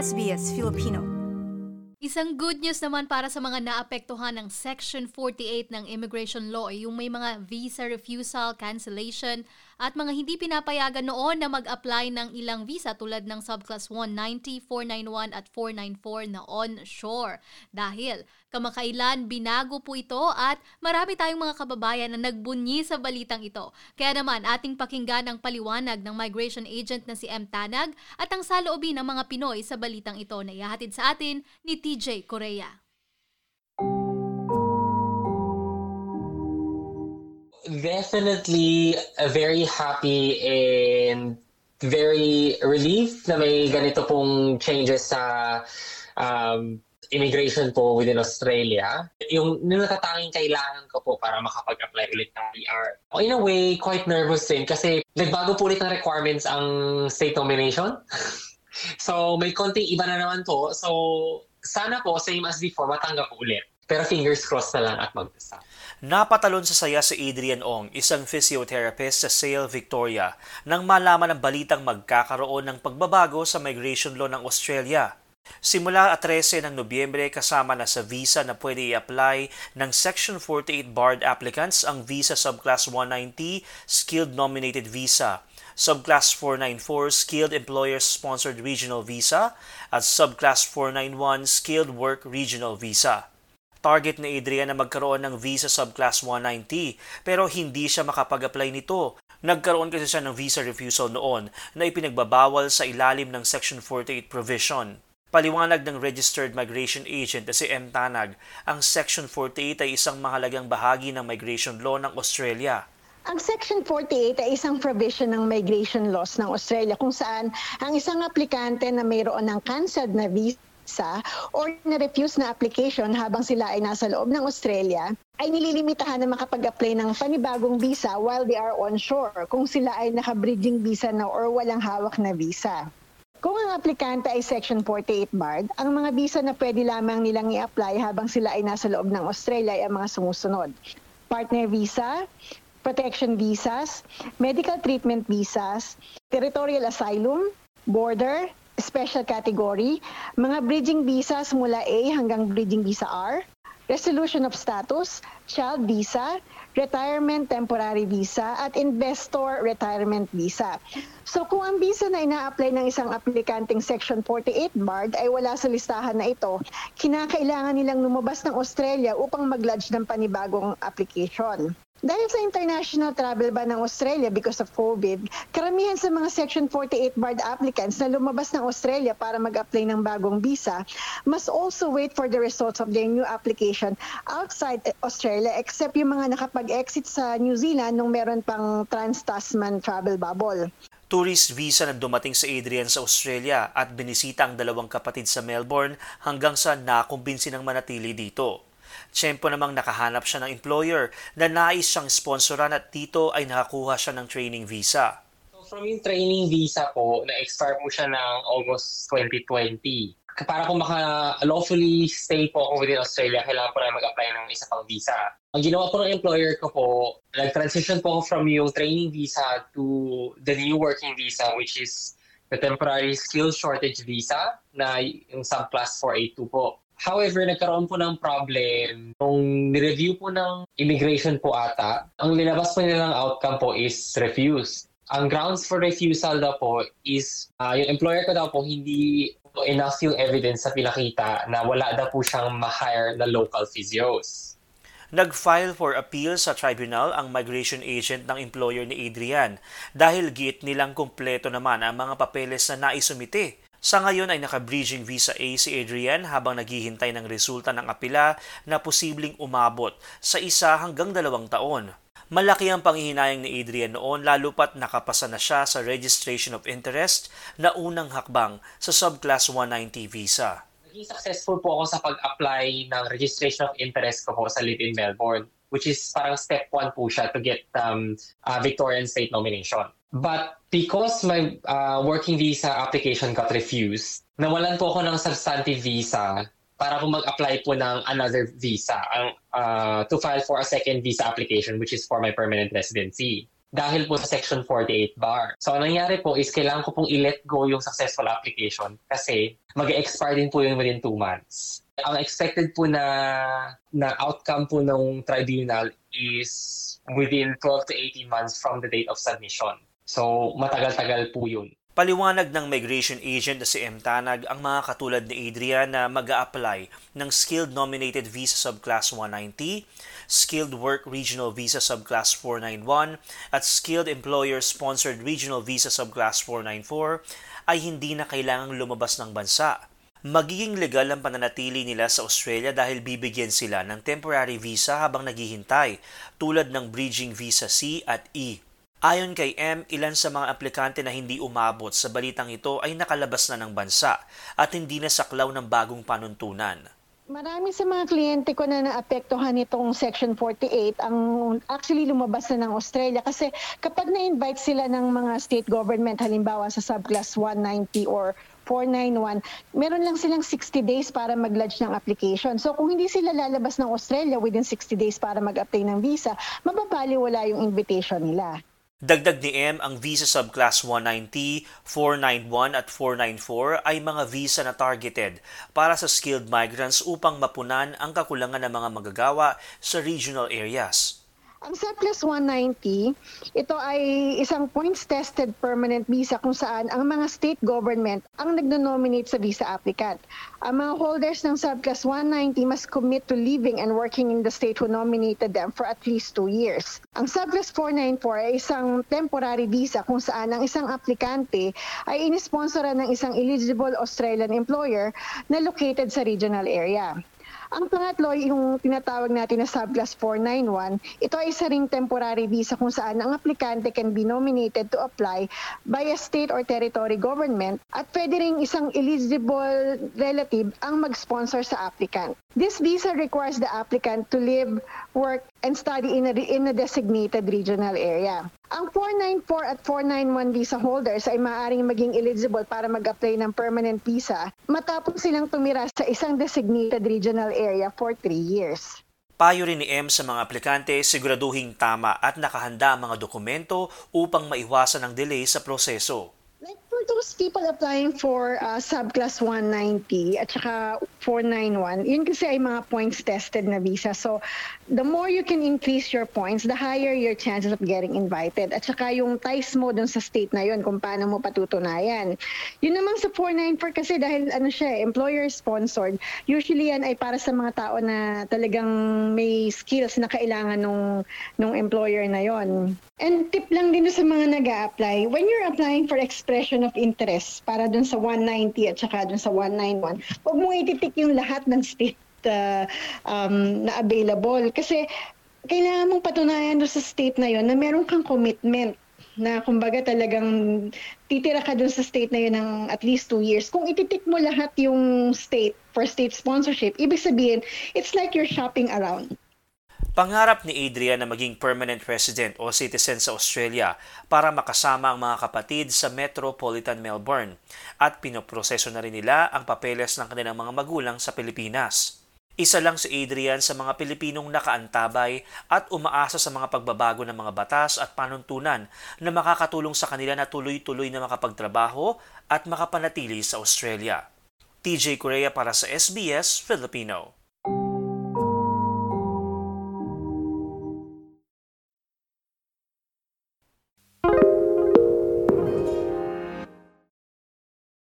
SBS Filipino. Isang good news naman para sa mga naapektuhan ng Section 48 ng immigration law yung may mga visa refusal, cancellation at mga hindi pinapayagan noon na mag-apply ng ilang visa tulad ng Subclass 190, 491 at 494 na onshore. Dahil kamakailan binago po ito at marami tayong mga kababayan na nagbunyi sa balitang ito. Kaya naman ating pakinggan ang paliwanag ng migration agent na si M. Tanag at ang saloobin ng mga Pinoy sa balitang ito na ihatid sa atin ni TJ Korea. definitely very happy and very relieved na may ganito pong changes sa um, immigration po within Australia. Yung natatanging kailangan ko po para makapag-apply ulit ng PR. In a way, quite nervous din kasi nagbago po ulit ng requirements ang state nomination. so may konting iba na naman po. So sana po, same as before, matanggap po ulit. Pero fingers crossed na lang at magpasa. Napatalon sa saya si Adrian Ong, isang physiotherapist sa Sale, Victoria, nang malaman ang balitang magkakaroon ng pagbabago sa migration law ng Australia. Simula 13 ng Nobyembre kasama na sa visa na pwede i-apply ng Section 48 barred applicants ang Visa Subclass 190 Skilled Nominated Visa, Subclass 494 Skilled Employer-Sponsored Regional Visa at Subclass 491 Skilled Work Regional Visa. Target ni Adrian na magkaroon ng visa subclass 190 pero hindi siya makapag-apply nito. Nagkaroon kasi siya ng visa refusal noon na ipinagbabawal sa ilalim ng Section 48 provision. Paliwanag ng Registered Migration Agent na si M. Tanag, ang Section 48 ay isang mahalagang bahagi ng migration law ng Australia. Ang Section 48 ay isang provision ng migration laws ng Australia kung saan ang isang aplikante na mayroon ng cancelled na visa or na-refuse na application habang sila ay nasa loob ng Australia, ay nililimitahan na makapag-apply ng panibagong visa while they are onshore kung sila ay naka-bridging visa na or walang hawak na visa. Ang aplikante ay Section 48 barred, ang mga visa na pwede lamang nilang i-apply habang sila ay nasa loob ng Australia ay ang mga sumusunod. Partner visa, protection visas, medical treatment visas, territorial asylum, border, special category, mga bridging visas mula A hanggang bridging visa R, resolution of status, child visa, retirement temporary visa, at investor retirement visa. So kung ang visa na ina-apply ng isang aplikanteng Section 48 barred ay wala sa listahan na ito, kinakailangan nilang lumabas ng Australia upang mag-lodge ng panibagong application. Dahil sa international travel ban ng Australia because of COVID, karamihan sa mga Section 48 barred applicants na lumabas ng Australia para mag-apply ng bagong visa must also wait for the results of their new application outside Australia except yung mga nakapag-exit sa New Zealand nung meron pang trans-Tasman travel bubble tourist visa na dumating sa Adrian sa Australia at binisita ang dalawang kapatid sa Melbourne hanggang sa nakumbinsi ng manatili dito. Tiyempo namang nakahanap siya ng employer na nais siyang sponsoran at dito ay nakakuha siya ng training visa. So from yung training visa po, na-expire po siya ng August 2020. Para kung maka-lawfully stay po ako within Australia, kailangan po na mag-apply ng isa pang visa. Ang ginawa po ng employer ko po, nag-transition po ako from yung training visa to the new working visa, which is the temporary skill shortage visa na yung subclass 482 po. However, nagkaroon po ng problem nung nireview po ng immigration po ata. Ang linabas po nilang outcome po is refuse. Ang grounds for refusal daw po is uh, yung employer ko daw po hindi enough yung evidence sa pinakita na wala daw po siyang ma-hire na local physios. Nag-file for appeal sa tribunal ang migration agent ng employer ni Adrian dahil git nilang kumpleto naman ang mga papeles na naisumite sa ngayon ay naka-bridging visa A si Adrian habang naghihintay ng resulta ng apila na posibleng umabot sa isa hanggang dalawang taon. Malaki ang panghihinayang ni Adrian noon lalo pat nakapasa na siya sa Registration of Interest na unang hakbang sa Subclass 190 visa. Naging successful po ako sa pag-apply ng Registration of Interest ko po sa Live in Melbourne which is parang step one po siya to get um, uh, Victorian State nomination. But because my uh, working visa application got refused, nawalan po ako ng substantive visa para po mag-apply po ng another visa ang, uh, to file for a second visa application which is for my permanent residency. dahil po sa Section 48 bar. So, ang nangyari po is kailangan ko pong i-let go yung successful application kasi mag-expire din po yung within 2 months. Ang expected po na, na outcome po ng tribunal is within 12 to 18 months from the date of submission. So, matagal-tagal po yun. Paliwanag ng migration agent na si M. Tanag ang mga katulad ni Adrian na mag apply ng Skilled Nominated Visa Subclass 190, Skilled Work Regional Visa Subclass 491, at Skilled Employer Sponsored Regional Visa Subclass 494 ay hindi na kailangang lumabas ng bansa. Magiging legal ang pananatili nila sa Australia dahil bibigyan sila ng temporary visa habang naghihintay tulad ng Bridging Visa C at E. Ayon kay M, ilan sa mga aplikante na hindi umabot sa balitang ito ay nakalabas na ng bansa at hindi na saklaw ng bagong panuntunan. Marami sa mga kliyente ko na naapektuhan itong Section 48 ang actually lumabas na ng Australia kasi kapag na-invite sila ng mga state government halimbawa sa subclass 190 or 491, meron lang silang 60 days para mag-lodge ng application. So kung hindi sila lalabas ng Australia within 60 days para mag-apply ng visa, mababaliwala yung invitation nila. Dagdag ni M, ang visa subclass 190, 491 at 494 ay mga visa na targeted para sa skilled migrants upang mapunan ang kakulangan ng mga magagawa sa regional areas. Ang Surplus 190, ito ay isang points-tested permanent visa kung saan ang mga state government ang nagno-nominate sa visa applicant. Ang mga holders ng Surplus 190 must commit to living and working in the state who nominated them for at least two years. Ang Surplus 494 ay isang temporary visa kung saan ang isang aplikante ay inisponsoran ng isang eligible Australian employer na located sa regional area. Ang pangatlo, yung tinatawag natin na subclass 491, ito ay isa ring temporary visa kung saan ang aplikante can be nominated to apply by a state or territory government at pwede ring isang eligible relative ang mag-sponsor sa applicant. This visa requires the applicant to live, work, and study in a, in a designated regional area. Ang 494 at 491 visa holders ay maaaring maging eligible para mag-apply ng permanent visa matapos silang tumira sa isang designated regional area for 3 years. Payo rin ni M sa mga aplikante siguraduhing tama at nakahanda ang mga dokumento upang maiwasan ang delay sa proseso. Those people applying for uh, subclass 190 at saka 491, yun kasi ay mga points tested na visa. So the more you can increase your points, the higher your chances of getting invited. At saka yung ties mo dun sa state na yun, kung paano mo patutunayan. Yun naman sa 494 kasi dahil ano siya, employer sponsored, usually yan ay para sa mga tao na talagang may skills na kailangan nung, nung employer na yon. And tip lang din sa mga nag apply when you're applying for expression of interest para dun sa 190 at saka dun sa 191, huwag mo ititik yung lahat ng state uh, um, na available. Kasi kailangan mong patunayan doon sa state na yon na meron kang commitment na kumbaga talagang titira ka dun sa state na yun ng at least two years. Kung ititik mo lahat yung state for state sponsorship, ibig sabihin, it's like you're shopping around. Pangarap ni Adrian na maging permanent resident o citizen sa Australia para makasama ang mga kapatid sa Metropolitan Melbourne at pinoproseso na rin nila ang papeles ng kanilang mga magulang sa Pilipinas. Isa lang si Adrian sa mga Pilipinong nakaantabay at umaasa sa mga pagbabago ng mga batas at panuntunan na makakatulong sa kanila na tuloy-tuloy na makapagtrabaho at makapanatili sa Australia. TJ Korea para sa SBS Filipino.